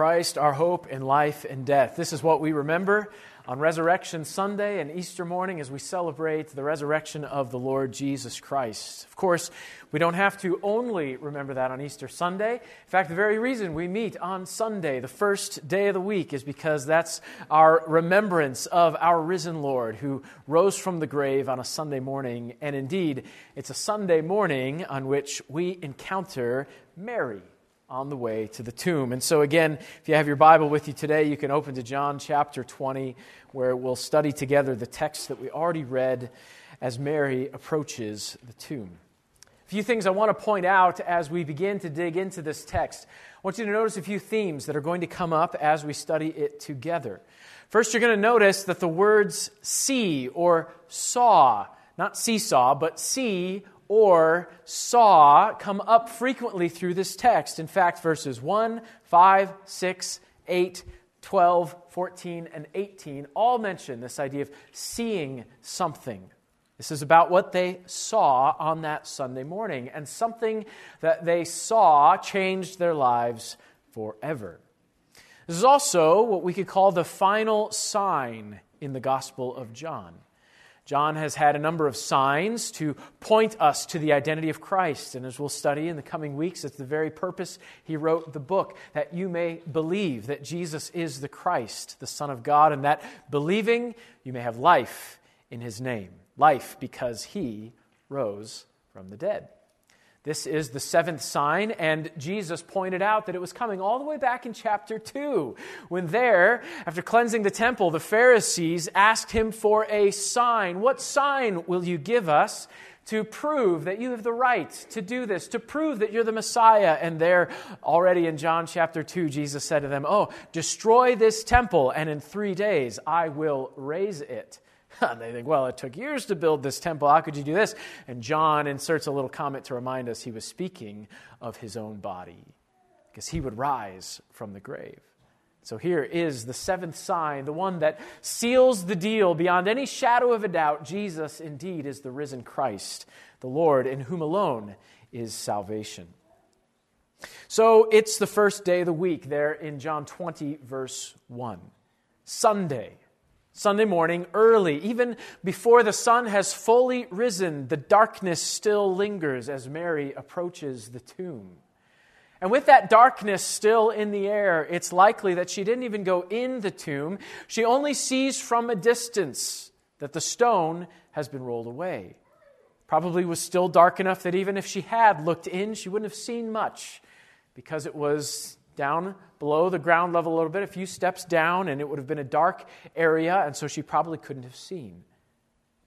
Christ, our hope in life and death. This is what we remember on Resurrection Sunday and Easter morning as we celebrate the resurrection of the Lord Jesus Christ. Of course, we don't have to only remember that on Easter Sunday. In fact, the very reason we meet on Sunday, the first day of the week, is because that's our remembrance of our risen Lord who rose from the grave on a Sunday morning. And indeed, it's a Sunday morning on which we encounter Mary on the way to the tomb. And so, again, if you have your Bible with you today, you can open to John chapter 20, where we'll study together the text that we already read as Mary approaches the tomb. A few things I want to point out as we begin to dig into this text. I want you to notice a few themes that are going to come up as we study it together. First, you're going to notice that the words see or saw, not seesaw, but see or saw come up frequently through this text. In fact, verses 1, 5, 6, 8, 12, 14, and 18 all mention this idea of seeing something. This is about what they saw on that Sunday morning, and something that they saw changed their lives forever. This is also what we could call the final sign in the Gospel of John. John has had a number of signs to point us to the identity of Christ. And as we'll study in the coming weeks, it's the very purpose he wrote the book that you may believe that Jesus is the Christ, the Son of God, and that believing you may have life in his name. Life because he rose from the dead. This is the seventh sign, and Jesus pointed out that it was coming all the way back in chapter 2, when there, after cleansing the temple, the Pharisees asked him for a sign. What sign will you give us to prove that you have the right to do this, to prove that you're the Messiah? And there, already in John chapter 2, Jesus said to them, Oh, destroy this temple, and in three days I will raise it. They think, well, it took years to build this temple. How could you do this? And John inserts a little comment to remind us he was speaking of his own body because he would rise from the grave. So here is the seventh sign, the one that seals the deal beyond any shadow of a doubt. Jesus indeed is the risen Christ, the Lord, in whom alone is salvation. So it's the first day of the week there in John 20, verse 1. Sunday. Sunday morning, early, even before the sun has fully risen, the darkness still lingers as Mary approaches the tomb. And with that darkness still in the air, it's likely that she didn't even go in the tomb. She only sees from a distance that the stone has been rolled away. Probably was still dark enough that even if she had looked in, she wouldn't have seen much because it was down below the ground level a little bit, a few steps down, and it would have been a dark area, and so she probably couldn't have seen.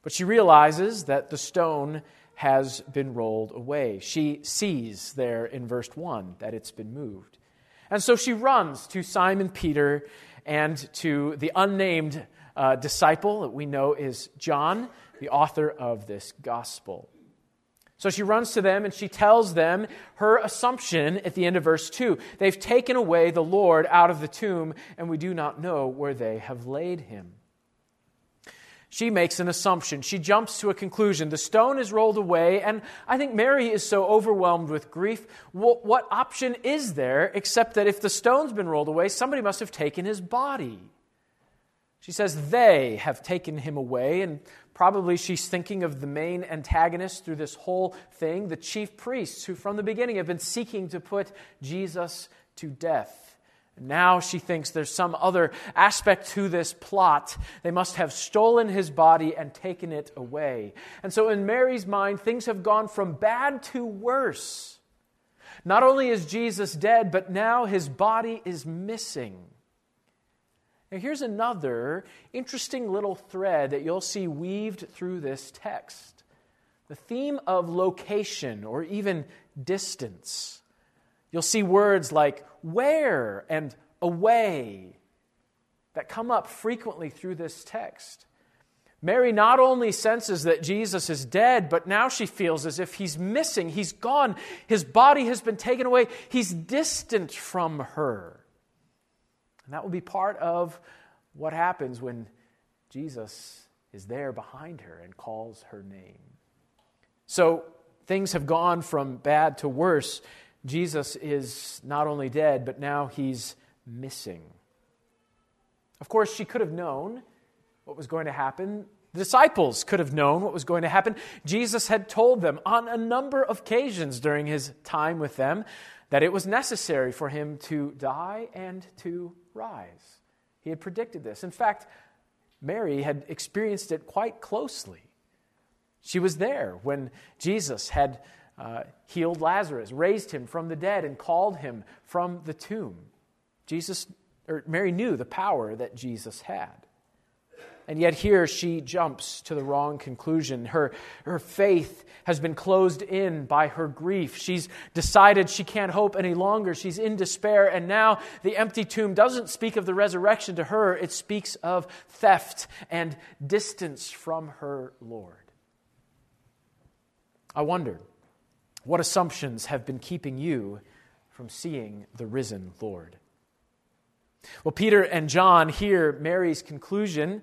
But she realizes that the stone has been rolled away. She sees there in verse 1 that it's been moved. And so she runs to Simon Peter and to the unnamed uh, disciple that we know is John, the author of this gospel. So she runs to them and she tells them her assumption at the end of verse 2. They've taken away the Lord out of the tomb, and we do not know where they have laid him. She makes an assumption. She jumps to a conclusion. The stone is rolled away, and I think Mary is so overwhelmed with grief. What, what option is there except that if the stone's been rolled away, somebody must have taken his body? She says, They have taken him away, and Probably she's thinking of the main antagonist through this whole thing, the chief priests, who from the beginning have been seeking to put Jesus to death. Now she thinks there's some other aspect to this plot. They must have stolen his body and taken it away. And so, in Mary's mind, things have gone from bad to worse. Not only is Jesus dead, but now his body is missing. Now, here's another interesting little thread that you'll see weaved through this text the theme of location or even distance. You'll see words like where and away that come up frequently through this text. Mary not only senses that Jesus is dead, but now she feels as if he's missing. He's gone. His body has been taken away. He's distant from her. And that will be part of what happens when Jesus is there behind her and calls her name. So things have gone from bad to worse. Jesus is not only dead, but now he's missing. Of course, she could have known what was going to happen. The disciples could have known what was going to happen. Jesus had told them on a number of occasions during his time with them that it was necessary for him to die and to rise. He had predicted this. In fact, Mary had experienced it quite closely. She was there when Jesus had uh, healed Lazarus, raised him from the dead, and called him from the tomb. Jesus, or Mary knew the power that Jesus had. And yet, here she jumps to the wrong conclusion. Her, her faith has been closed in by her grief. She's decided she can't hope any longer. She's in despair. And now the empty tomb doesn't speak of the resurrection to her, it speaks of theft and distance from her Lord. I wonder what assumptions have been keeping you from seeing the risen Lord? Well, Peter and John hear Mary's conclusion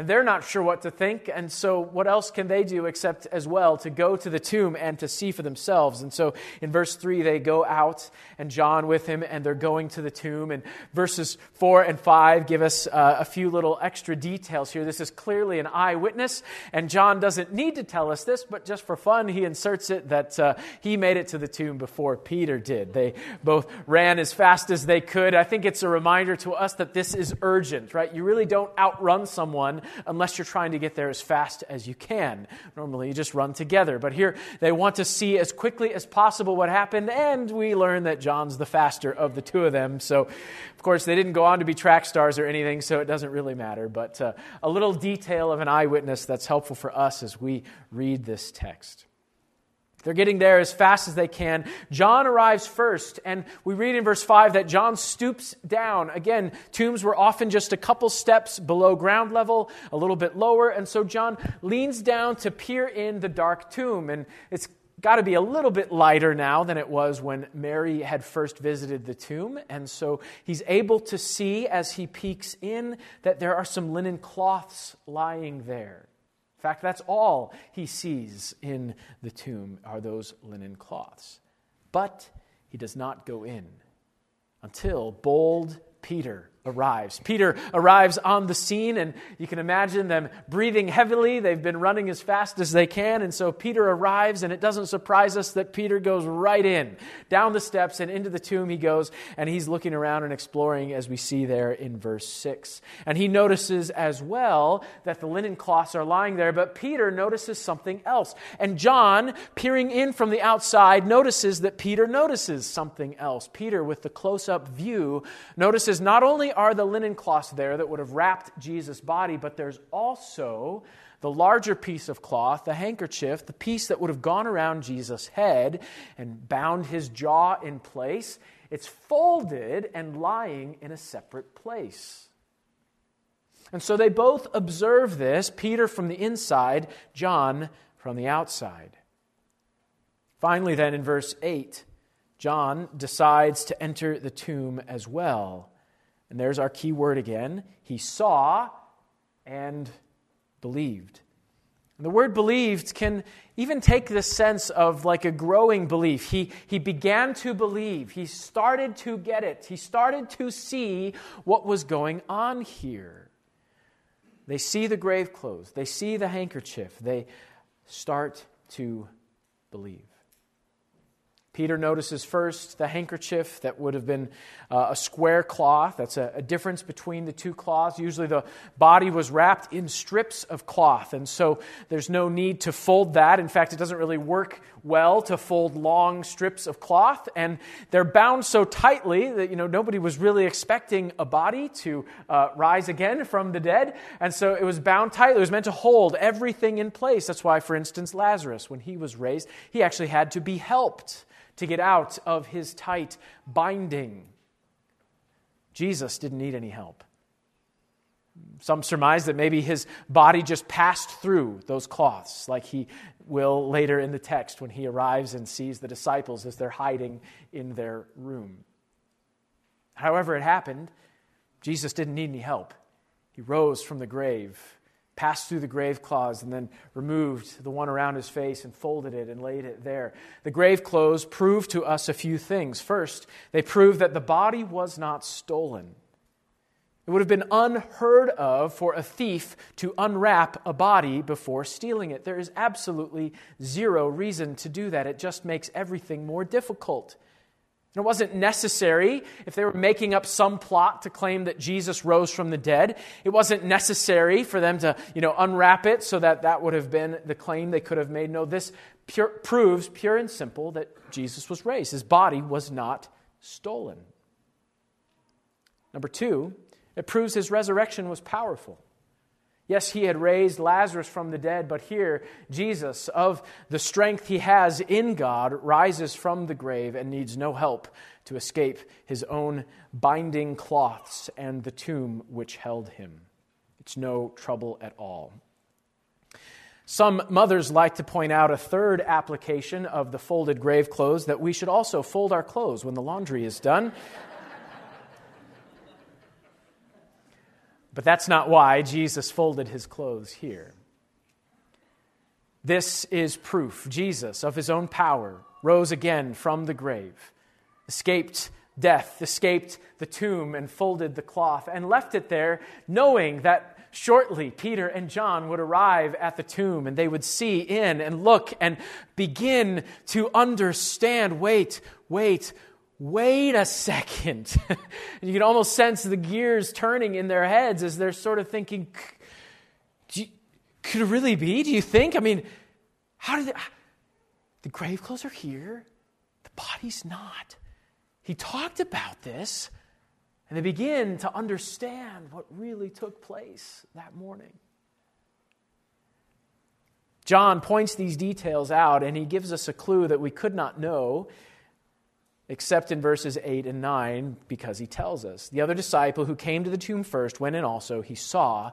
and they're not sure what to think. And so, what else can they do except as well to go to the tomb and to see for themselves? And so, in verse 3, they go out, and John with him, and they're going to the tomb. And verses 4 and 5 give us uh, a few little extra details here. This is clearly an eyewitness, and John doesn't need to tell us this, but just for fun, he inserts it that uh, he made it to the tomb before Peter did. They both ran as fast as they could. I think it's a reminder to us that this is urgent, right? You really don't outrun someone unless you're trying to get there as fast as you can. Normally, you just run together. But here, they want to see as quickly as possible what happened, and we learn that John's the faster of the two of them. So, of course, they didn't go on to be track stars or anything, so it doesn't really matter. But uh, a little detail of an eyewitness that's helpful for us as we read this text. They're getting there as fast as they can. John arrives first, and we read in verse 5 that John stoops down. Again, tombs were often just a couple steps below ground level, a little bit lower, and so John leans down to peer in the dark tomb. And it's got to be a little bit lighter now than it was when Mary had first visited the tomb. And so he's able to see as he peeks in that there are some linen cloths lying there. In fact, that's all he sees in the tomb are those linen cloths. But he does not go in until bold Peter arrives. Peter arrives on the scene, and you can imagine them breathing heavily. They've been running as fast as they can, and so Peter arrives, and it doesn't surprise us that Peter goes right in. Down the steps and into the tomb he goes, and he's looking around and exploring, as we see there in verse 6. And he notices as well that the linen cloths are lying there, but Peter notices something else. And John, peering in from the outside, notices that Peter notices something else. Peter, with the close up view, notices not only are the linen cloths there that would have wrapped Jesus' body, but there's also the larger piece of cloth, the handkerchief, the piece that would have gone around Jesus' head and bound his jaw in place. It's folded and lying in a separate place. And so they both observe this Peter from the inside, John from the outside. Finally, then, in verse 8, John decides to enter the tomb as well. And there's our key word again. He saw and believed. And the word believed can even take the sense of like a growing belief. He, he began to believe. He started to get it. He started to see what was going on here. They see the grave clothes, they see the handkerchief, they start to believe. Peter notices first the handkerchief that would have been uh, a square cloth. That's a, a, difference between the two cloths. Usually the body was wrapped in strips of cloth, and so there's no need to fold that. In fact, it doesn't really work well to fold long strips of cloth, and they're bound so tightly that you know nobody was really expecting a body to uh, rise again from the dead, and so it was bound tightly. It was meant to hold everything in place. That's why, for instance, Lazarus, when he was raised, he actually had to be helped to get out of his tight binding. Jesus didn't need any help. Some surmise that maybe his body just passed through those cloths, like he will later in the text when he arrives and sees the disciples as they're hiding in their room. However, it happened, Jesus didn't need any help. He rose from the grave passed through the grave clothes and then removed the one around his face and folded it and laid it there. The grave clothes prove to us a few things. First, they prove that the body was not stolen. It would have been unheard of for a thief to unwrap a body before stealing it. There is absolutely zero reason to do that. It just makes everything more difficult. It wasn't necessary if they were making up some plot to claim that Jesus rose from the dead. It wasn't necessary for them to, you know, unwrap it so that that would have been the claim they could have made. No, this pure, proves pure and simple that Jesus was raised. His body was not stolen. Number two, it proves his resurrection was powerful. Yes, he had raised Lazarus from the dead, but here, Jesus, of the strength he has in God, rises from the grave and needs no help to escape his own binding cloths and the tomb which held him. It's no trouble at all. Some mothers like to point out a third application of the folded grave clothes that we should also fold our clothes when the laundry is done. But that's not why Jesus folded his clothes here. This is proof Jesus, of his own power, rose again from the grave, escaped death, escaped the tomb, and folded the cloth, and left it there, knowing that shortly Peter and John would arrive at the tomb and they would see in and look and begin to understand wait, wait, wait a second. you can almost sense the gears turning in their heads as they're sort of thinking, you, could it really be? Do you think? I mean, how did the grave clothes are here, the body's not. He talked about this, and they begin to understand what really took place that morning. John points these details out, and he gives us a clue that we could not know except in verses 8 and 9, because he tells us. The other disciple who came to the tomb first went in also. He saw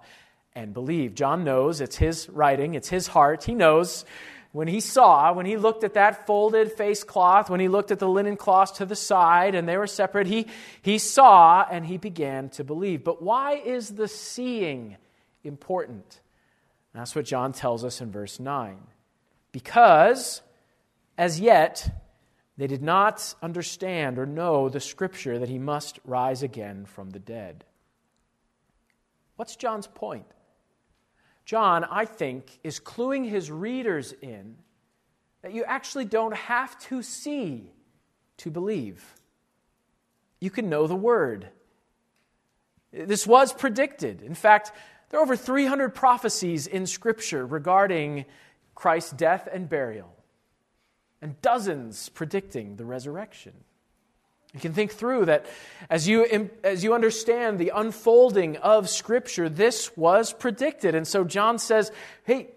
and believed. John knows it's his writing, it's his heart. He knows when he saw, when he looked at that folded face cloth, when he looked at the linen cloths to the side and they were separate, he, he saw and he began to believe. But why is the seeing important? That's what John tells us in verse 9. Because as yet, they did not understand or know the scripture that he must rise again from the dead. What's John's point? John, I think, is cluing his readers in that you actually don't have to see to believe. You can know the word. This was predicted. In fact, there are over 300 prophecies in Scripture regarding Christ's death and burial and dozens predicting the resurrection. You can think through that as you, as you understand the unfolding of Scripture, this was predicted. And so John says, hey,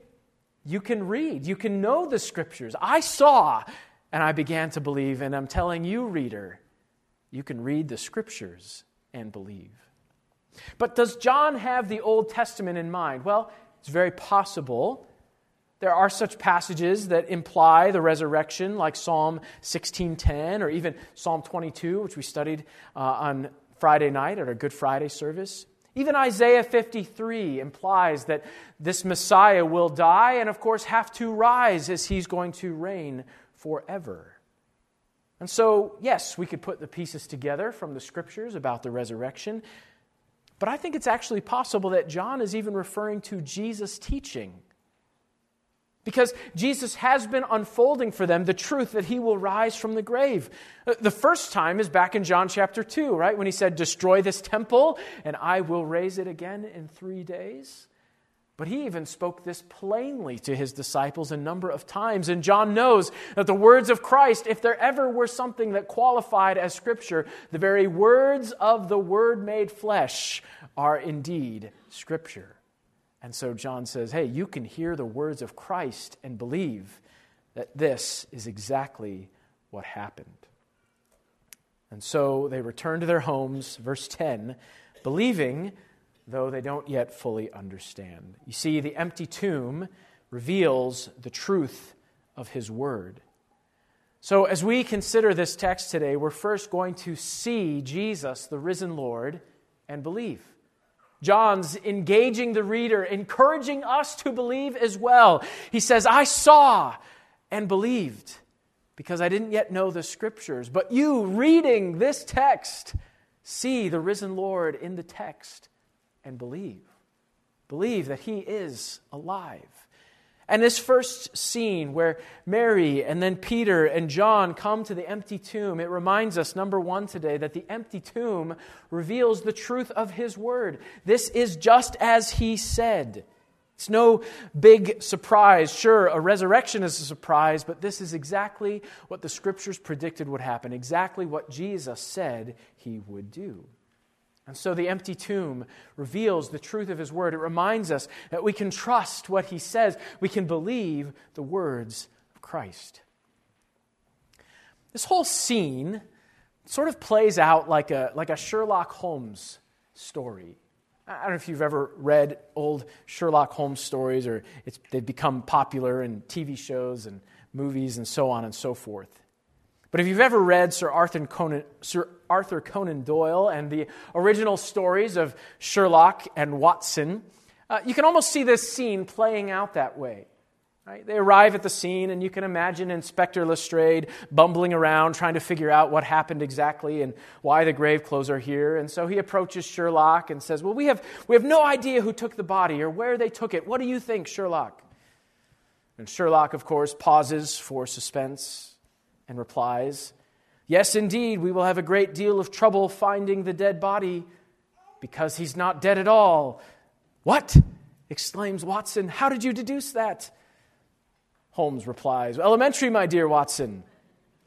you can read, you can know the Scriptures. I saw, and I began to believe, and I'm telling you, reader, you can read the Scriptures and believe. But does John have the Old Testament in mind? Well, it's very possible there are such passages that imply the resurrection, like Psalm 16:10 or even Psalm 22, which we studied uh, on Friday night at our Good Friday service. Even Isaiah 53 implies that this Messiah will die and, of course, have to rise as he's going to reign forever. And so, yes, we could put the pieces together from the scriptures about the resurrection, but I think it's actually possible that John is even referring to Jesus' teaching because Jesus has been unfolding for them the truth that he will rise from the grave. Uh, the first time is back in John chapter 2, right? When he said, Destroy this temple, and I will raise it again in three days. But he even spoke this plainly to his disciples a number of times. And John knows that the words of Christ, if there ever were something that qualified as Scripture, the very words of the Word made flesh are indeed Scripture. And so John says, hey, you can hear the words of Christ and believe that this is exactly what happened. And so they return to their homes, verse 10, believing, though they don't yet fully understand. You see, the empty tomb reveals the truth of his word. So, as we consider this text today, we're first going to see Jesus, the risen Lord, and believe. John's engaging the reader, encouraging us to believe as well. He says, I saw and believed because I didn't yet know the scriptures. But you, reading this text, see the risen Lord in the text and believe. Believe that he is alive. And this first scene where Mary and then Peter and John come to the empty tomb, it reminds us, number one today, that the empty tomb reveals the truth of his word. This is just as he said. It's no big surprise. Sure, a resurrection is a surprise, but this is exactly what the scriptures predicted would happen, exactly what Jesus said he would do. And so the empty tomb reveals the truth of his word. It reminds us that we can trust what he says, we can believe the words of Christ. This whole scene sort of plays out like a, like a Sherlock Holmes story. I don't know if you've ever read old Sherlock Holmes stories or they've become popular in TV shows and movies and so on and so forth. But if you've ever read Sir Arthur Conan, Sir Arthur Conan Doyle and the original stories of Sherlock and Watson, uh, you can almost see this scene playing out that way. Right? They arrive at the scene, and you can imagine Inspector Lestrade bumbling around trying to figure out what happened exactly and why the grave clothes are here. And so he approaches Sherlock and says, Well, we have, we have no idea who took the body or where they took it. What do you think, Sherlock? And Sherlock, of course, pauses for suspense and replies, Yes, indeed, we will have a great deal of trouble finding the dead body because he's not dead at all. What? exclaims Watson. How did you deduce that? Holmes replies, Elementary, my dear Watson.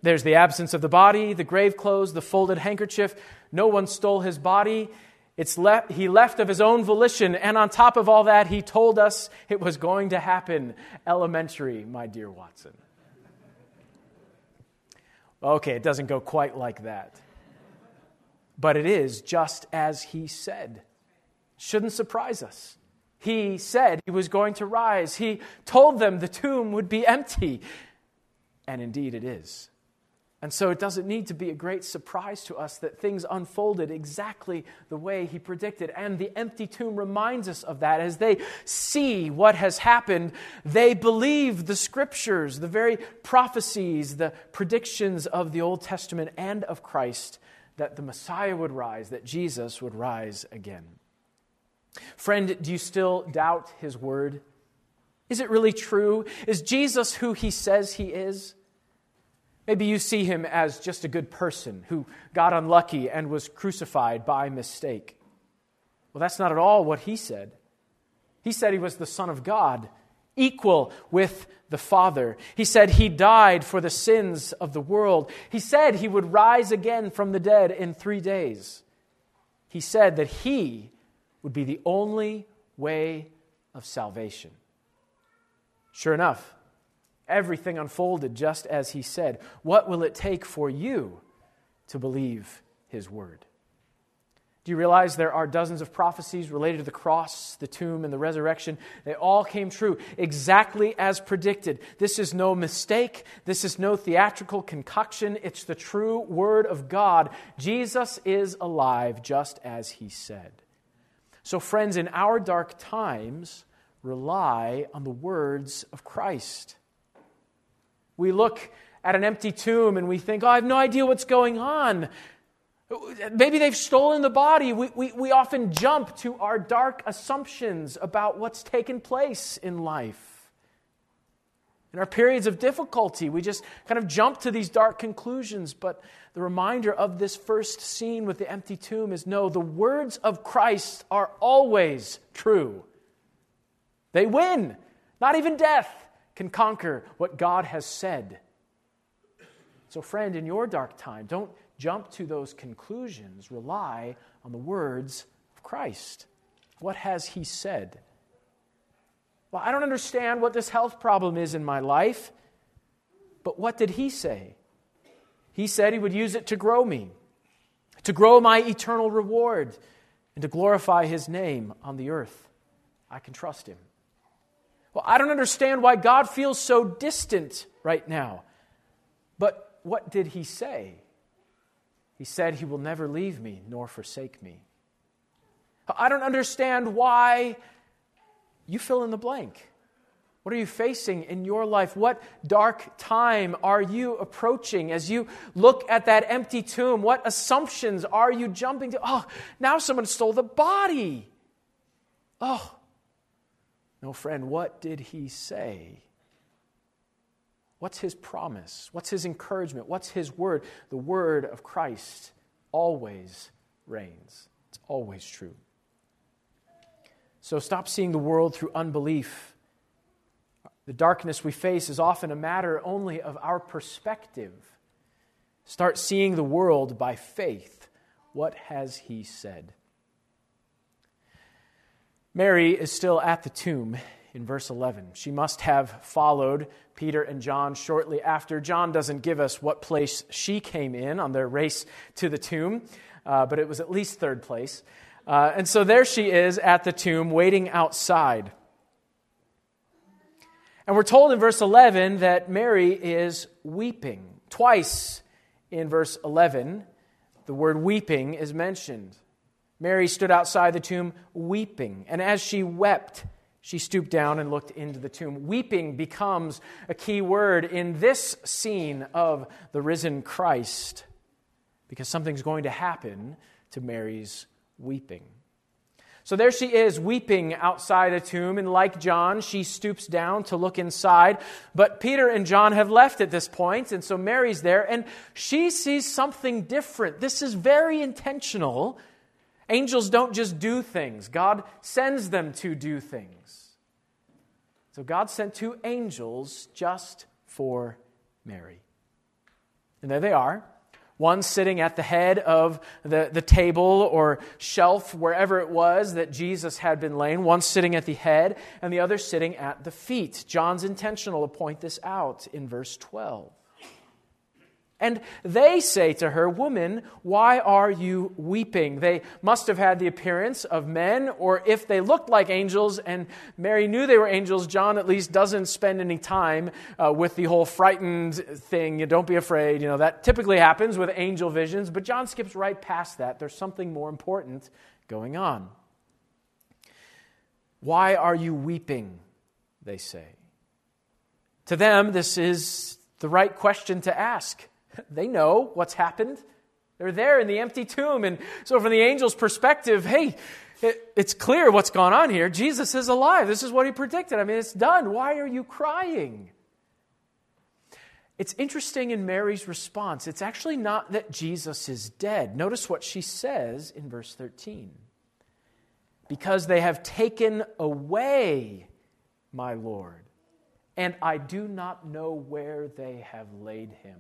There's the absence of the body, the grave clothes, the folded handkerchief. No one stole his body. It's left, he left of his own volition, and on top of all that, he told us it was going to happen. Elementary, my dear Watson. Okay, it doesn't go quite like that. But it is just as he said. Shouldn't surprise us. He said he was going to rise. He told them the tomb would be empty. And indeed it is. And so it doesn't need to be a great surprise to us that things unfolded exactly the way he predicted. And the empty tomb reminds us of that. As they see what has happened, they believe the scriptures, the very prophecies, the predictions of the Old Testament and of Christ that the Messiah would rise, that Jesus would rise again. Friend, do you still doubt his word? Is it really true? Is Jesus who he says he is? Maybe you see him as just a good person who got unlucky and was crucified by mistake. Well, that's not at all what he said. He said he was the Son of God, equal with the Father. He said he died for the sins of the world. He said he would rise again from the dead in three days. He said that he would be the only way of salvation. Sure enough, Everything unfolded just as he said. What will it take for you to believe his word? Do you realize there are dozens of prophecies related to the cross, the tomb, and the resurrection? They all came true exactly as predicted. This is no mistake. This is no theatrical concoction. It's the true word of God. Jesus is alive just as he said. So, friends, in our dark times, rely on the words of Christ. We look at an empty tomb and we think, oh, I have no idea what's going on. Maybe they've stolen the body. We, we, we often jump to our dark assumptions about what's taken place in life. In our periods of difficulty, we just kind of jump to these dark conclusions. But the reminder of this first scene with the empty tomb is no, the words of Christ are always true. They win, not even death can conquer what God has said. So, friend, in your dark time, don't jump to those conclusions. Rely on the words of Christ. What has He said? Well, I don't understand what this health problem is in my life, but what did He say? He said He would use it to grow me, to grow my eternal reward, and to glorify His name on the earth. I can trust Him. Well, I don't understand why God feels so distant right now. But what did he say? He said, He will never leave me nor forsake me. I don't understand why. You fill in the blank. What are you facing in your life? What dark time are you approaching as you look at that empty tomb? What assumptions are you jumping to? Oh, now someone stole the body. Oh, no, friend, what did he say? What's his promise? What's his encouragement? What's his word? The word of Christ always reigns, it's always true. So stop seeing the world through unbelief the darkness we face is often a matter only of our perspective. Start seeing the world by faith. What has he said? Mary is still at the tomb in verse 11. She must have followed Peter and John shortly after. John doesn't give us what place she came in on their race to the tomb, uh, but it was at least third place. Uh, and so there she is at the tomb, waiting outside. And we're told in verse 11 that Mary is weeping. Twice in verse 11, the word weeping is mentioned. Mary stood outside the tomb weeping, and as she wept, she stooped down and looked into the tomb. Weeping becomes a key word in this scene of the risen Christ because something's going to happen to Mary's weeping. So there she is, weeping outside the tomb, and like John, she stoops down to look inside. But Peter and John have left at this point, and so Mary's there, and she sees something different. This is very intentional. Angels don't just do things, God sends them to do things. So God sent two angels just for Mary. And there they are one sitting at the head of the, the table or shelf, wherever it was that Jesus had been laying, one sitting at the head, and the other sitting at the feet. John's intentional to point this out in verse 12. And they say to her, Woman, why are you weeping? They must have had the appearance of men, or if they looked like angels, and Mary knew they were angels, John at least doesn't spend any time uh, with the whole frightened thing. You don't be afraid. You know, that typically happens with angel visions, but John skips right past that. There's something more important going on. Why are you weeping? They say. To them, this is the right question to ask. They know what's happened. They're there in the empty tomb. And so, from the angel's perspective, hey, it, it's clear what's gone on here. Jesus is alive. This is what he predicted. I mean, it's done. Why are you crying? It's interesting in Mary's response. It's actually not that Jesus is dead. Notice what she says in verse 13. Because they have taken away my Lord, and I do not know where they have laid him.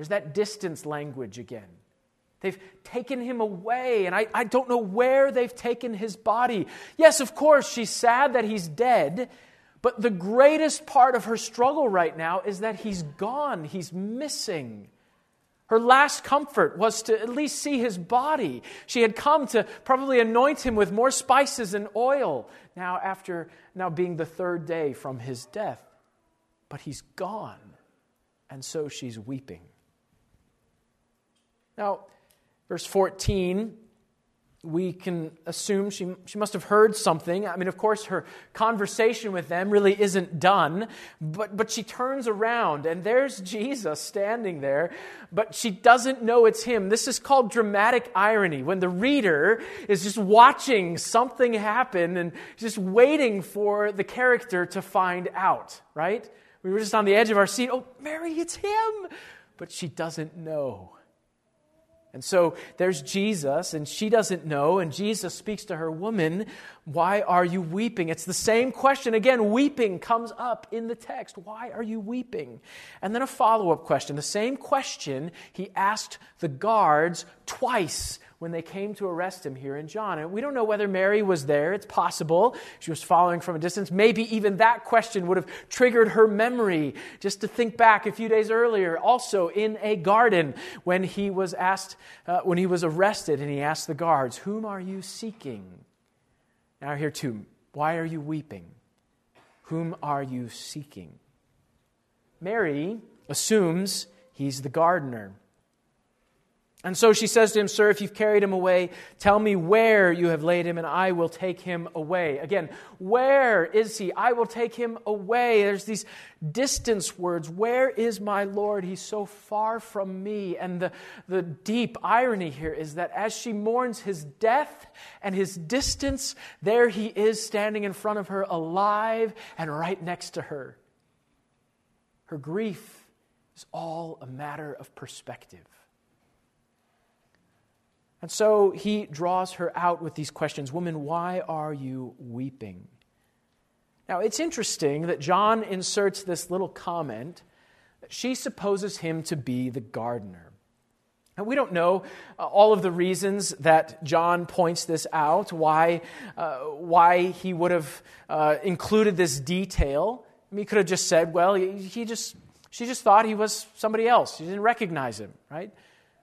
There's that distance language again. They've taken him away, and I, I don't know where they've taken his body. Yes, of course, she's sad that he's dead, but the greatest part of her struggle right now is that he's gone, he's missing. Her last comfort was to at least see his body. She had come to probably anoint him with more spices and oil now, after now being the third day from his death. But he's gone, and so she's weeping. Now, verse 14, we can assume she, she must have heard something. I mean, of course, her conversation with them really isn't done, but, but she turns around and there's Jesus standing there, but she doesn't know it's him. This is called dramatic irony when the reader is just watching something happen and just waiting for the character to find out, right? We were just on the edge of our seat. Oh, Mary, it's him! But she doesn't know. And so there's Jesus, and she doesn't know, and Jesus speaks to her, Woman, why are you weeping? It's the same question. Again, weeping comes up in the text. Why are you weeping? And then a follow up question. The same question he asked the guards twice when they came to arrest him here in John. And we don't know whether Mary was there. It's possible she was following from a distance. Maybe even that question would have triggered her memory just to think back a few days earlier, also in a garden when he was asked, uh, when he was arrested, and he asked the guards, Whom are you seeking? Now, here too, why are you weeping? Whom are you seeking? Mary assumes he's the gardener. And so she says to him, Sir, if you've carried him away, tell me where you have laid him, and I will take him away. Again, where is he? I will take him away. There's these distance words. Where is my Lord? He's so far from me. And the, the deep irony here is that as she mourns his death and his distance, there he is standing in front of her, alive and right next to her. Her grief is all a matter of perspective. And so he draws her out with these questions Woman, why are you weeping? Now, it's interesting that John inserts this little comment she supposes him to be the gardener. And we don't know uh, all of the reasons that John points this out, why, uh, why he would have uh, included this detail. I mean, he could have just said, well, he, he just, she just thought he was somebody else. She didn't recognize him, right?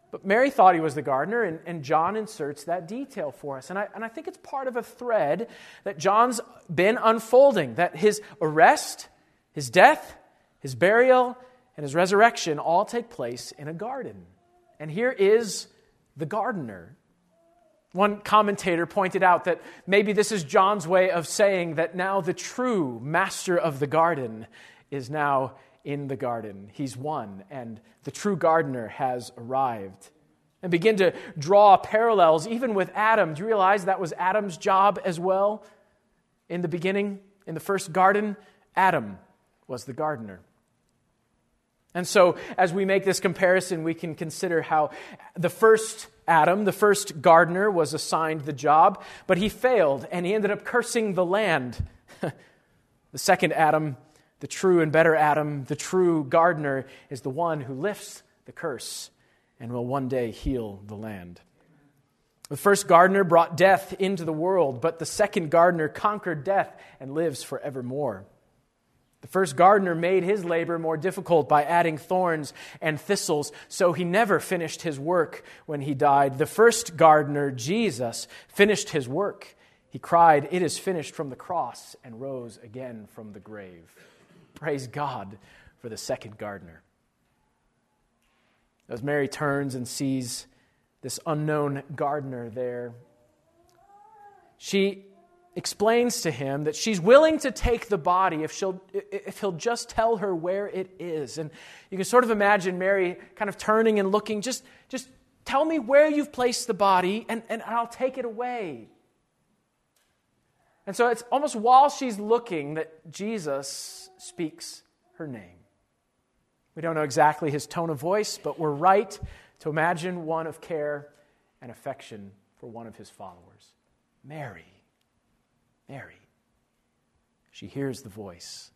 But Mary thought he was the gardener, and, and John inserts that detail for us. And I, and I think it's part of a thread that John's been unfolding that his arrest, his death, his burial, and his resurrection all take place in a garden. And here is the gardener. One commentator pointed out that maybe this is John's way of saying that now the true master of the garden is now in the garden. He's one, and the true gardener has arrived. And begin to draw parallels even with Adam. Do you realize that was Adam's job as well? In the beginning, in the first garden, Adam was the gardener. And so, as we make this comparison, we can consider how the first Adam, the first gardener, was assigned the job, but he failed and he ended up cursing the land. the second Adam the true and better Adam, the true gardener, is the one who lifts the curse and will one day heal the land. The first gardener brought death into the world, but the second gardener conquered death and lives forevermore. The first gardener made his labor more difficult by adding thorns and thistles, so he never finished his work when he died. The first gardener, Jesus, finished his work. He cried, It is finished from the cross, and rose again from the grave. Praise God for the second gardener. As Mary turns and sees this unknown gardener there, she explains to him that she's willing to take the body if, she'll, if he'll just tell her where it is. And you can sort of imagine Mary kind of turning and looking, just, just tell me where you've placed the body, and, and I'll take it away. And so it's almost while she's looking that Jesus speaks her name. We don't know exactly his tone of voice, but we're right to imagine one of care and affection for one of his followers. Mary. Mary. She hears the voice,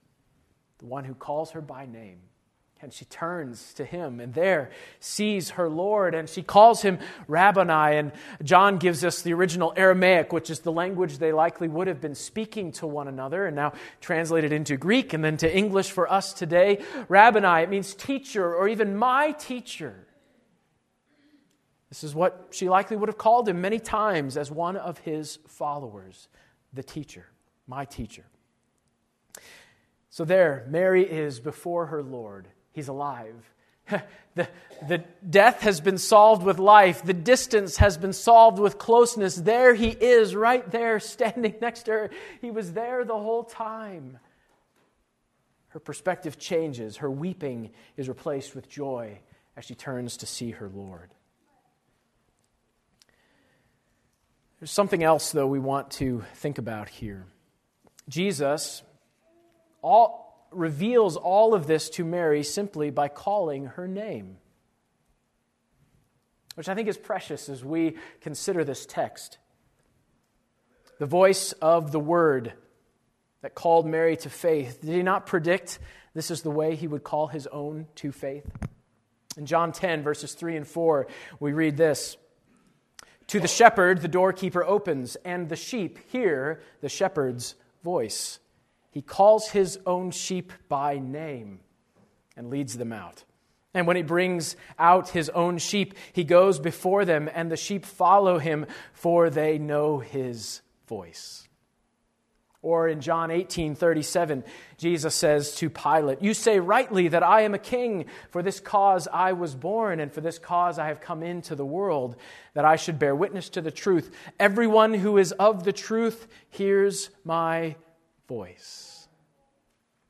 the one who calls her by name. And she turns to him and there sees her Lord and she calls him Rabboni. And John gives us the original Aramaic, which is the language they likely would have been speaking to one another, and now translated into Greek and then to English for us today. Rabboni, it means teacher or even my teacher. This is what she likely would have called him many times as one of his followers, the teacher, my teacher. So there, Mary is before her Lord He's alive. the, the death has been solved with life. The distance has been solved with closeness. There he is, right there, standing next to her. He was there the whole time. Her perspective changes. Her weeping is replaced with joy as she turns to see her Lord. There's something else, though, we want to think about here. Jesus, all, reveals all of this to Mary simply by calling her name, which I think is precious as we consider this text. The voice of the Word that called Mary to faith, did he not predict this is the way he would call his own to faith? In John 10, verses 3 and 4, we read this To the shepherd, the doorkeeper opens, and the sheep hear the shepherd's voice. He calls his own sheep by name and leads them out. And when he brings out his own sheep, he goes before them, and the sheep follow him, for they know his voice. Or in John 18 37, Jesus says to Pilate, You say rightly that I am a king. For this cause I was born, and for this cause I have come into the world, that I should bear witness to the truth. Everyone who is of the truth hears my voice.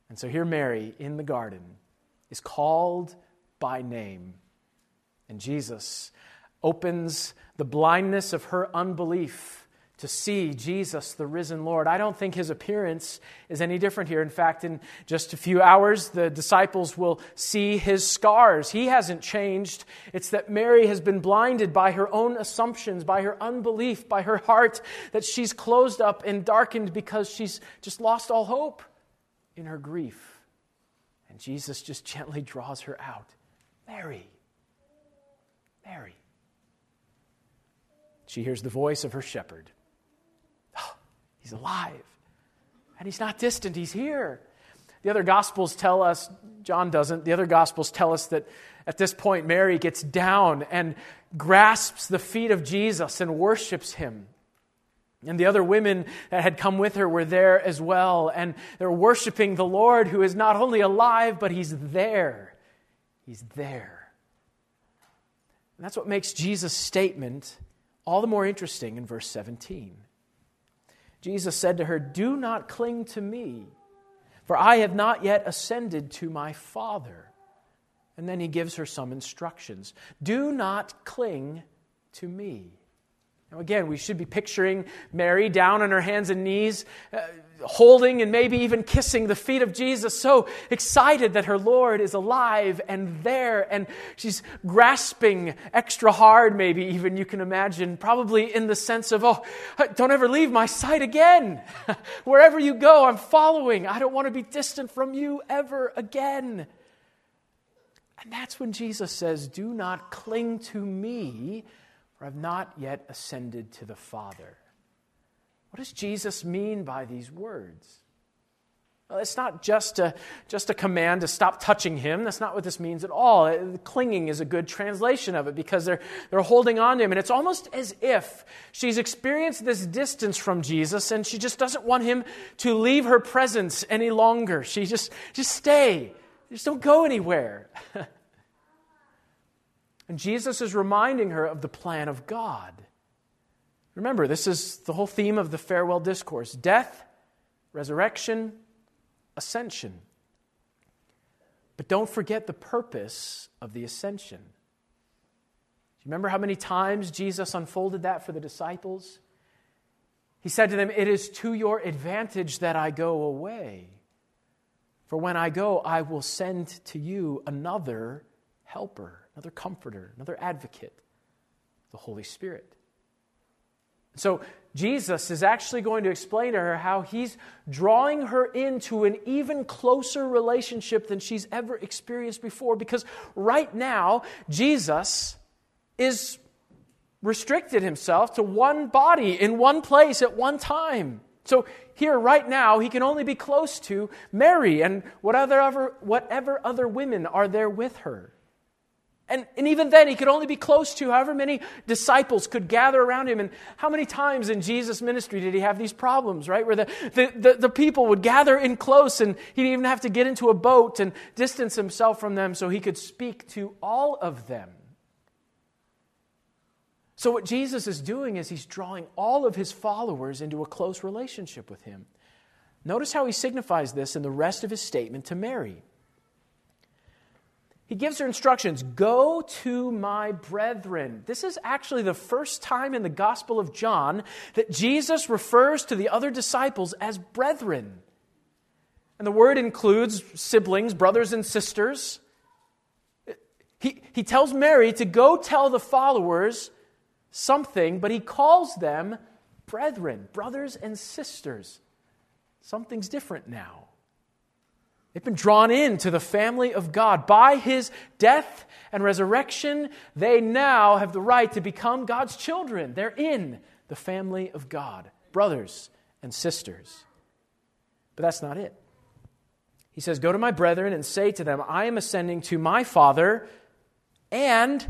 And so here, Mary in the garden is called by name. And Jesus opens the blindness of her unbelief to see Jesus, the risen Lord. I don't think his appearance is any different here. In fact, in just a few hours, the disciples will see his scars. He hasn't changed. It's that Mary has been blinded by her own assumptions, by her unbelief, by her heart, that she's closed up and darkened because she's just lost all hope in her grief. And Jesus just gently draws her out Mary, Mary. She hears the voice of her shepherd. He's alive. And he's not distant, he's here. The other Gospels tell us, John doesn't, the other Gospels tell us that at this point Mary gets down and grasps the feet of Jesus and worships him. And the other women that had come with her were there as well. And they're worshiping the Lord who is not only alive, but he's there. He's there. And that's what makes Jesus' statement all the more interesting in verse 17. Jesus said to her, Do not cling to me, for I have not yet ascended to my Father. And then he gives her some instructions. Do not cling to me. Now, again, we should be picturing Mary down on her hands and knees, uh, holding and maybe even kissing the feet of Jesus, so excited that her Lord is alive and there. And she's grasping extra hard, maybe even you can imagine, probably in the sense of, oh, don't ever leave my sight again. Wherever you go, I'm following. I don't want to be distant from you ever again. And that's when Jesus says, Do not cling to me for I've not yet ascended to the Father. What does Jesus mean by these words? Well, it's not just a, just a command to stop touching him. That's not what this means at all. Clinging is a good translation of it because they're, they're holding on to him. And it's almost as if she's experienced this distance from Jesus and she just doesn't want him to leave her presence any longer. She just, just stay. Just don't go anywhere. And Jesus is reminding her of the plan of God. Remember, this is the whole theme of the farewell discourse death, resurrection, ascension. But don't forget the purpose of the ascension. Do you remember how many times Jesus unfolded that for the disciples? He said to them, It is to your advantage that I go away. For when I go, I will send to you another helper another comforter, another advocate, the Holy Spirit. So, Jesus is actually going to explain to her how he's drawing her into an even closer relationship than she's ever experienced before. Because right now, Jesus is restricted himself to one body in one place at one time. So, here, right now, he can only be close to Mary and whatever, whatever other women are there with her. And, and even then, he could only be close to however many disciples could gather around him. And how many times in Jesus' ministry did he have these problems, right? Where the, the, the, the people would gather in close and he'd even have to get into a boat and distance himself from them so he could speak to all of them. So, what Jesus is doing is he's drawing all of his followers into a close relationship with him. Notice how he signifies this in the rest of his statement to Mary. He gives her instructions go to my brethren. This is actually the first time in the Gospel of John that Jesus refers to the other disciples as brethren. And the word includes siblings, brothers and sisters. He, he tells Mary to go tell the followers something, but he calls them brethren, brothers and sisters. Something's different now. They've been drawn into the family of God. By his death and resurrection, they now have the right to become God's children. They're in the family of God, brothers and sisters. But that's not it. He says, Go to my brethren and say to them, I am ascending to my Father and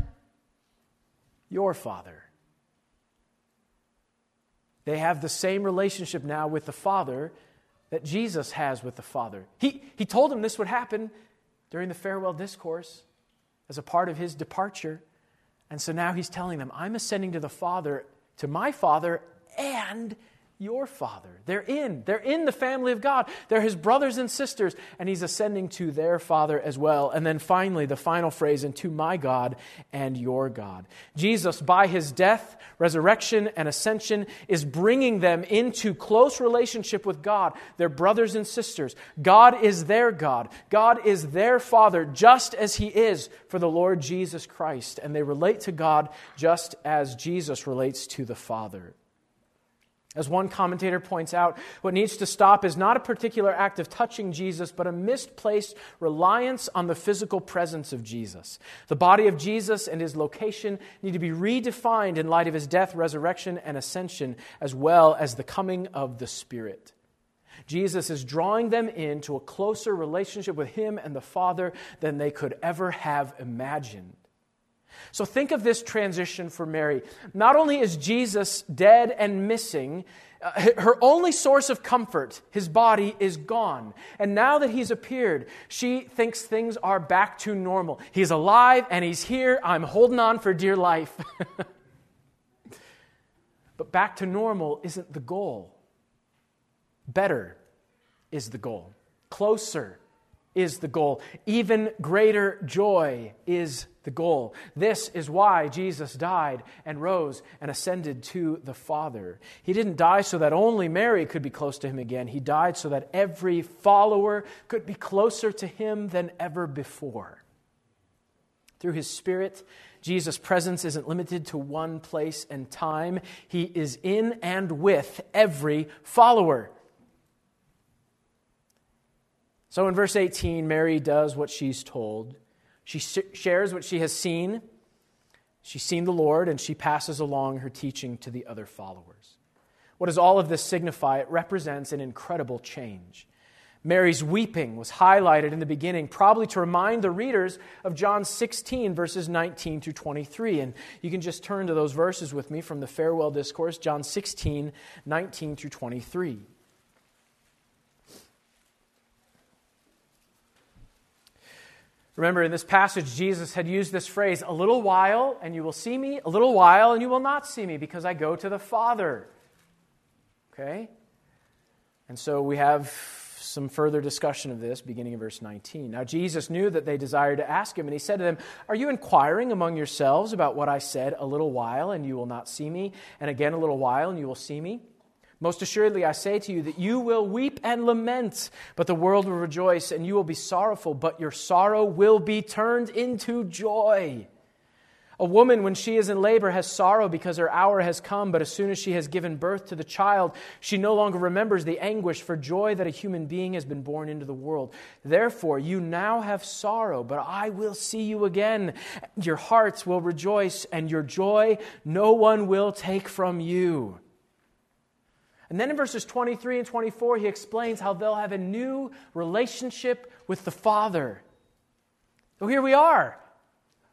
your Father. They have the same relationship now with the Father that Jesus has with the Father. He, he told him this would happen during the farewell discourse as a part of his departure. And so now he's telling them, I'm ascending to the Father, to my Father, and your father. They're in. They're in the family of God. They're his brothers and sisters, and he's ascending to their father as well. And then finally, the final phrase, and to my God and your God. Jesus, by his death, resurrection, and ascension, is bringing them into close relationship with God. They're brothers and sisters. God is their God. God is their father, just as he is for the Lord Jesus Christ. And they relate to God just as Jesus relates to the Father. As one commentator points out, what needs to stop is not a particular act of touching Jesus, but a misplaced reliance on the physical presence of Jesus. The body of Jesus and his location need to be redefined in light of his death, resurrection, and ascension, as well as the coming of the Spirit. Jesus is drawing them into a closer relationship with him and the Father than they could ever have imagined. So think of this transition for Mary. Not only is Jesus dead and missing, uh, her only source of comfort, his body, is gone. And now that he's appeared, she thinks things are back to normal. He's alive and he's here. I'm holding on for dear life. but back to normal isn't the goal. Better is the goal. Closer is the goal. Even greater joy is the goal. This is why Jesus died and rose and ascended to the Father. He didn't die so that only Mary could be close to him again. He died so that every follower could be closer to him than ever before. Through his Spirit, Jesus' presence isn't limited to one place and time, he is in and with every follower. So in verse 18, Mary does what she's told. She shares what she has seen. She's seen the Lord, and she passes along her teaching to the other followers. What does all of this signify? It represents an incredible change. Mary's weeping was highlighted in the beginning, probably to remind the readers of John 16, verses 19 through 23. And you can just turn to those verses with me from the farewell discourse, John 16, 19 through 23. Remember, in this passage, Jesus had used this phrase, a little while and you will see me, a little while and you will not see me, because I go to the Father. Okay? And so we have some further discussion of this beginning in verse 19. Now, Jesus knew that they desired to ask him, and he said to them, Are you inquiring among yourselves about what I said, a little while and you will not see me, and again a little while and you will see me? Most assuredly, I say to you that you will weep and lament, but the world will rejoice, and you will be sorrowful, but your sorrow will be turned into joy. A woman, when she is in labor, has sorrow because her hour has come, but as soon as she has given birth to the child, she no longer remembers the anguish for joy that a human being has been born into the world. Therefore, you now have sorrow, but I will see you again. Your hearts will rejoice, and your joy no one will take from you. And then in verses 23 and 24, he explains how they'll have a new relationship with the Father. So here we are.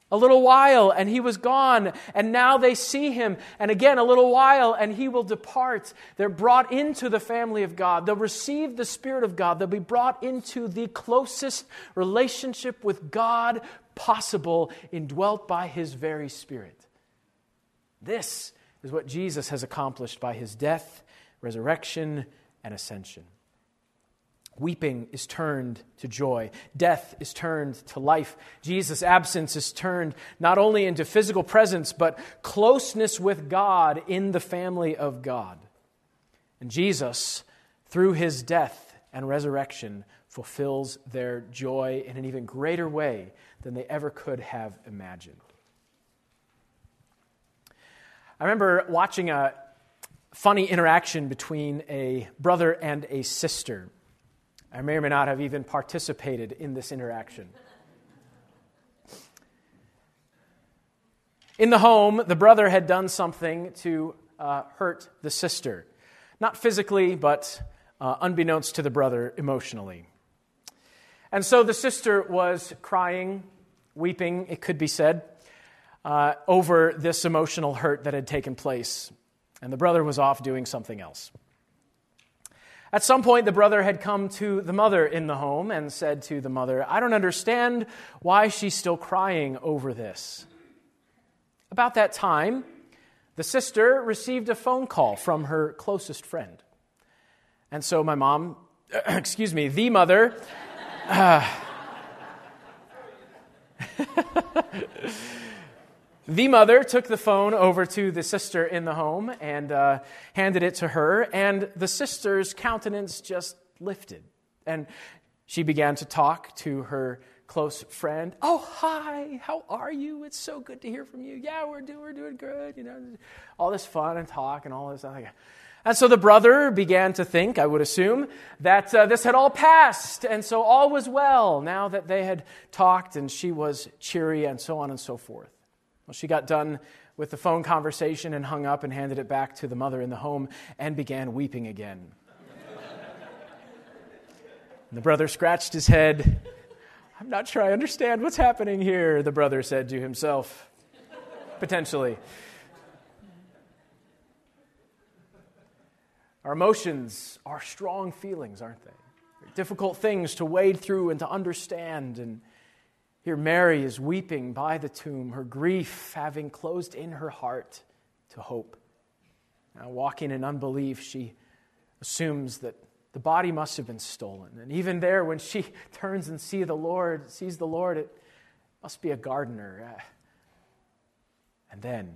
A little while, and he was gone, and now they see him. And again, a little while, and he will depart. They're brought into the family of God. They'll receive the Spirit of God. They'll be brought into the closest relationship with God possible, indwelt by his very Spirit. This is what Jesus has accomplished by his death resurrection, and ascension. Weeping is turned to joy. Death is turned to life. Jesus' absence is turned not only into physical presence, but closeness with God in the family of God. And Jesus, through his death and resurrection, fulfills their joy in an even greater way than they ever could have imagined. I remember watching a, funny interaction between a brother and a sister. I may or may not have even participated in this interaction. In the home, the brother had done something to uh, hurt the sister. Not physically, but uh, unbeknownst to the brother, emotionally. And so the sister was crying, weeping, it could be said, uh, over this emotional hurt that had taken place and the brother was off doing something else. At some point, the brother had come to the mother in the home and said to the mother, I don't understand why she's still crying over this. About that time, the sister received a phone call from her closest friend. And so my mom, excuse me, the mother, uh, the mother took the phone over to the sister in the home and uh, handed it to her, and the sister's countenance just lifted. And she began to talk to her close friend. Oh, hi, how are you? It's so good to hear from you. Yeah, we're doing, we're doing good. You know, all this fun and talk and all this. And so the brother began to think, I would assume, that uh, this had all passed, and so all was well now that they had talked and she was cheery and so on and so forth. Well, she got done with the phone conversation and hung up and handed it back to the mother in the home and began weeping again. the brother scratched his head. I'm not sure I understand what's happening here, the brother said to himself, potentially. Our emotions are strong feelings, aren't they? They're difficult things to wade through and to understand. And here, Mary is weeping by the tomb, her grief having closed in her heart to hope. Now, walking in unbelief, she assumes that the body must have been stolen. And even there, when she turns and see the Lord, sees the Lord, it must be a gardener. Uh, and then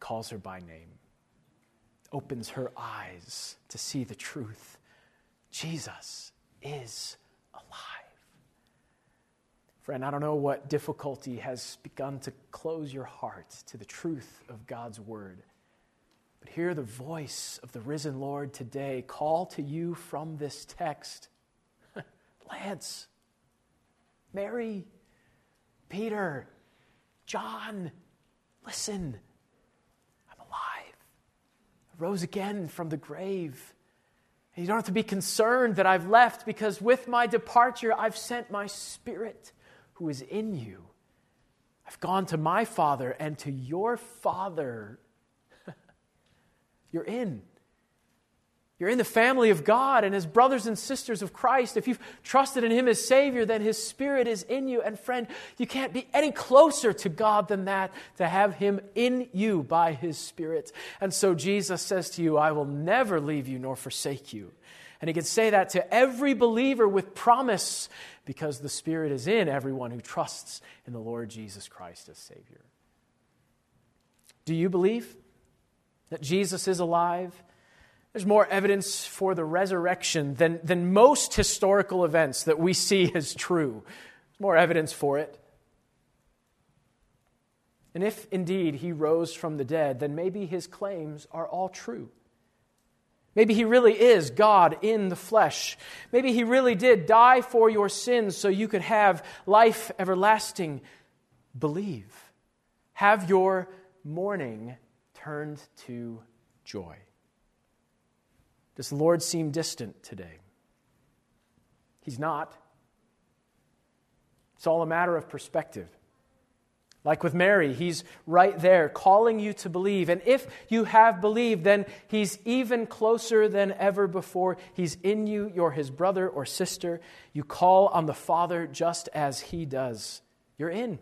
calls her by name, opens her eyes to see the truth. Jesus is Friend, I don't know what difficulty has begun to close your heart to the truth of God's word. But hear the voice of the risen Lord today call to you from this text Lance, Mary, Peter, John, listen. I'm alive. I rose again from the grave. And you don't have to be concerned that I've left because with my departure, I've sent my spirit who is in you. I've gone to my Father and to your Father. You're in. You're in the family of God and as brothers and sisters of Christ. If you've trusted in Him as Savior, then His Spirit is in you. And friend, you can't be any closer to God than that to have Him in you by His Spirit. And so Jesus says to you, I will never leave you nor forsake you. And He can say that to every believer with promise because the Spirit is in everyone who trusts in the Lord Jesus Christ as Savior. Do you believe that Jesus is alive? There's more evidence for the resurrection than, than most historical events that we see as true. There's more evidence for it. And if indeed he rose from the dead, then maybe his claims are all true. Maybe he really is God in the flesh. Maybe he really did die for your sins so you could have life everlasting. Believe. Have your mourning turned to joy. Does the Lord seem distant today? He's not. It's all a matter of perspective. Like with Mary, he's right there calling you to believe. And if you have believed, then he's even closer than ever before. He's in you, you're his brother or sister. You call on the Father just as he does. You're in.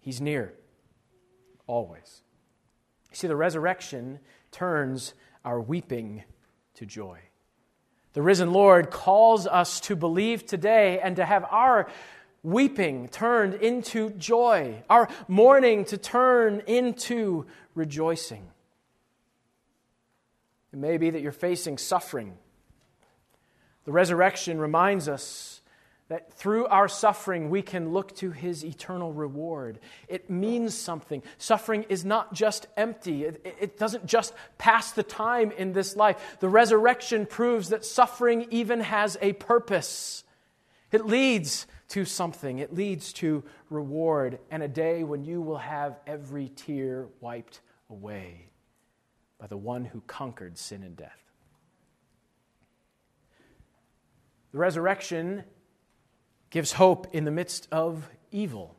He's near, always. You see, the resurrection turns our weeping to joy. The risen Lord calls us to believe today and to have our weeping turned into joy, our mourning to turn into rejoicing. It may be that you're facing suffering. The resurrection reminds us that through our suffering we can look to his eternal reward. It means something. Suffering is not just empty, it, it, doesn't just pass the time in this life. The resurrection proves that suffering even has a purpose. It leads to something, it leads to reward and a day when you will have every tear wiped away by the one who conquered sin and death. The resurrection gives hope in the midst of evil.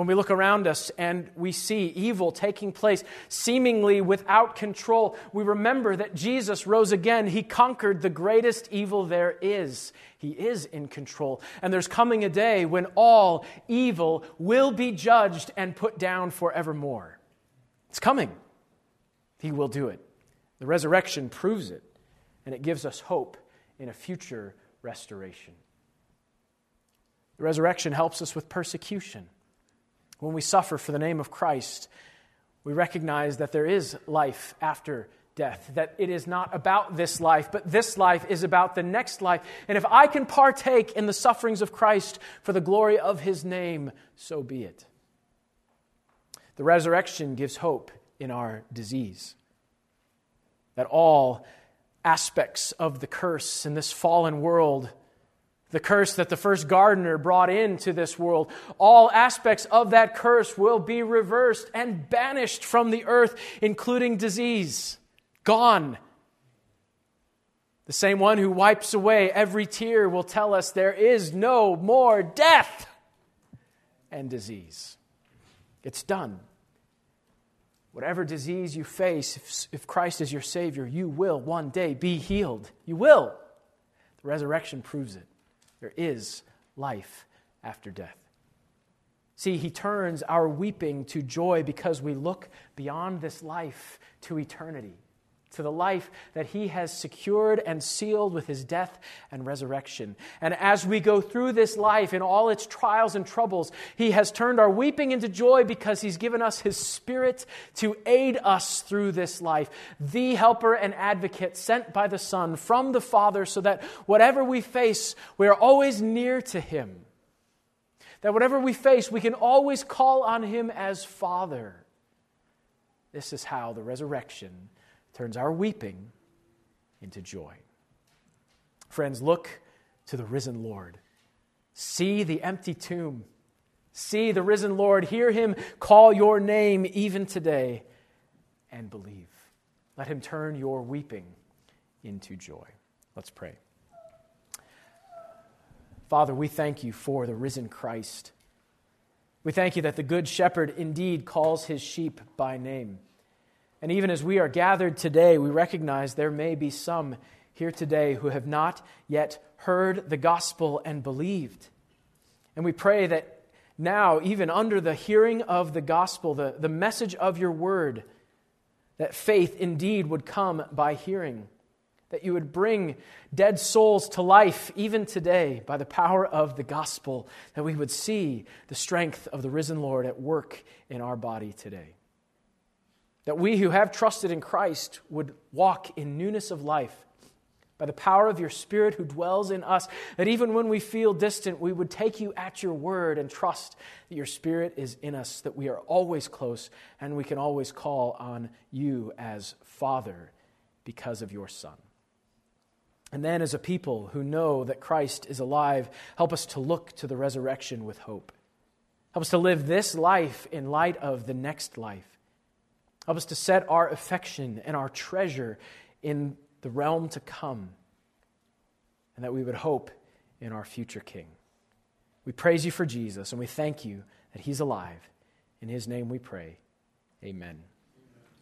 When we look around us and we see evil taking place seemingly without control, we remember that Jesus rose again. He conquered the greatest evil there is. He is in control. And there's coming a day when all evil will be judged and put down forevermore. It's coming. He will do it. The resurrection proves it, and it gives us hope in a future restoration. The resurrection helps us with persecution. When we suffer for the name of Christ, we recognize that there is life after death, that it is not about this life, but this life is about the next life. And if I can partake in the sufferings of Christ for the glory of his name, so be it. The resurrection gives hope in our disease. That all aspects of the curse in this fallen world the curse that the first gardener brought into this world, all aspects of that curse will be reversed and banished from the earth, including disease. Gone. The same one who wipes away every tear will tell us there is no more death and disease. It's done. Whatever disease you face, if, Christ is your Savior, you will one day be healed. You will. The resurrection proves it. There is life after death. See, he turns our weeping to joy because we look beyond this life to eternity to the life that he has secured and sealed with his death and resurrection. And as we go through this life in all its trials and troubles, he has turned our weeping into joy because he's given us his spirit to aid us through this life, the helper and advocate sent by the Son from the Father, so that whatever we face, we are always near to him. That whatever we face, we can always call on him as Father. This is how the resurrection turns our weeping into joy. Friends, look to the risen Lord. See the empty tomb. See the risen Lord. Hear him call your name even today and believe. Let him turn your weeping into joy. Let's pray. Father, we thank you for the risen Christ. We thank you that the Good Shepherd indeed calls his sheep by name. And even as we are gathered today, we recognize there may be some here today who have not yet heard the gospel and believed. And we pray that now, even under the hearing of the gospel, the, the message of your word, that faith indeed would come by hearing, that you would bring dead souls to life even today by the power of the gospel, that we would see the strength of the risen Lord at work in our body today. That we who have trusted in Christ would walk in newness of life by the power of your Spirit who dwells in us, that even when we feel distant, we would take you at your word and trust that your Spirit is in us, that we are always close, and we can always call on you as Father because of your Son. And then, as a people who know that Christ is alive, help us to look to the resurrection with hope. Help us to live this life in light of the next life. Help us to set our affection and our treasure in the realm to come, and that we would hope in our future King. We praise you for Jesus, and we thank you that he's alive. In his name we pray. Amen.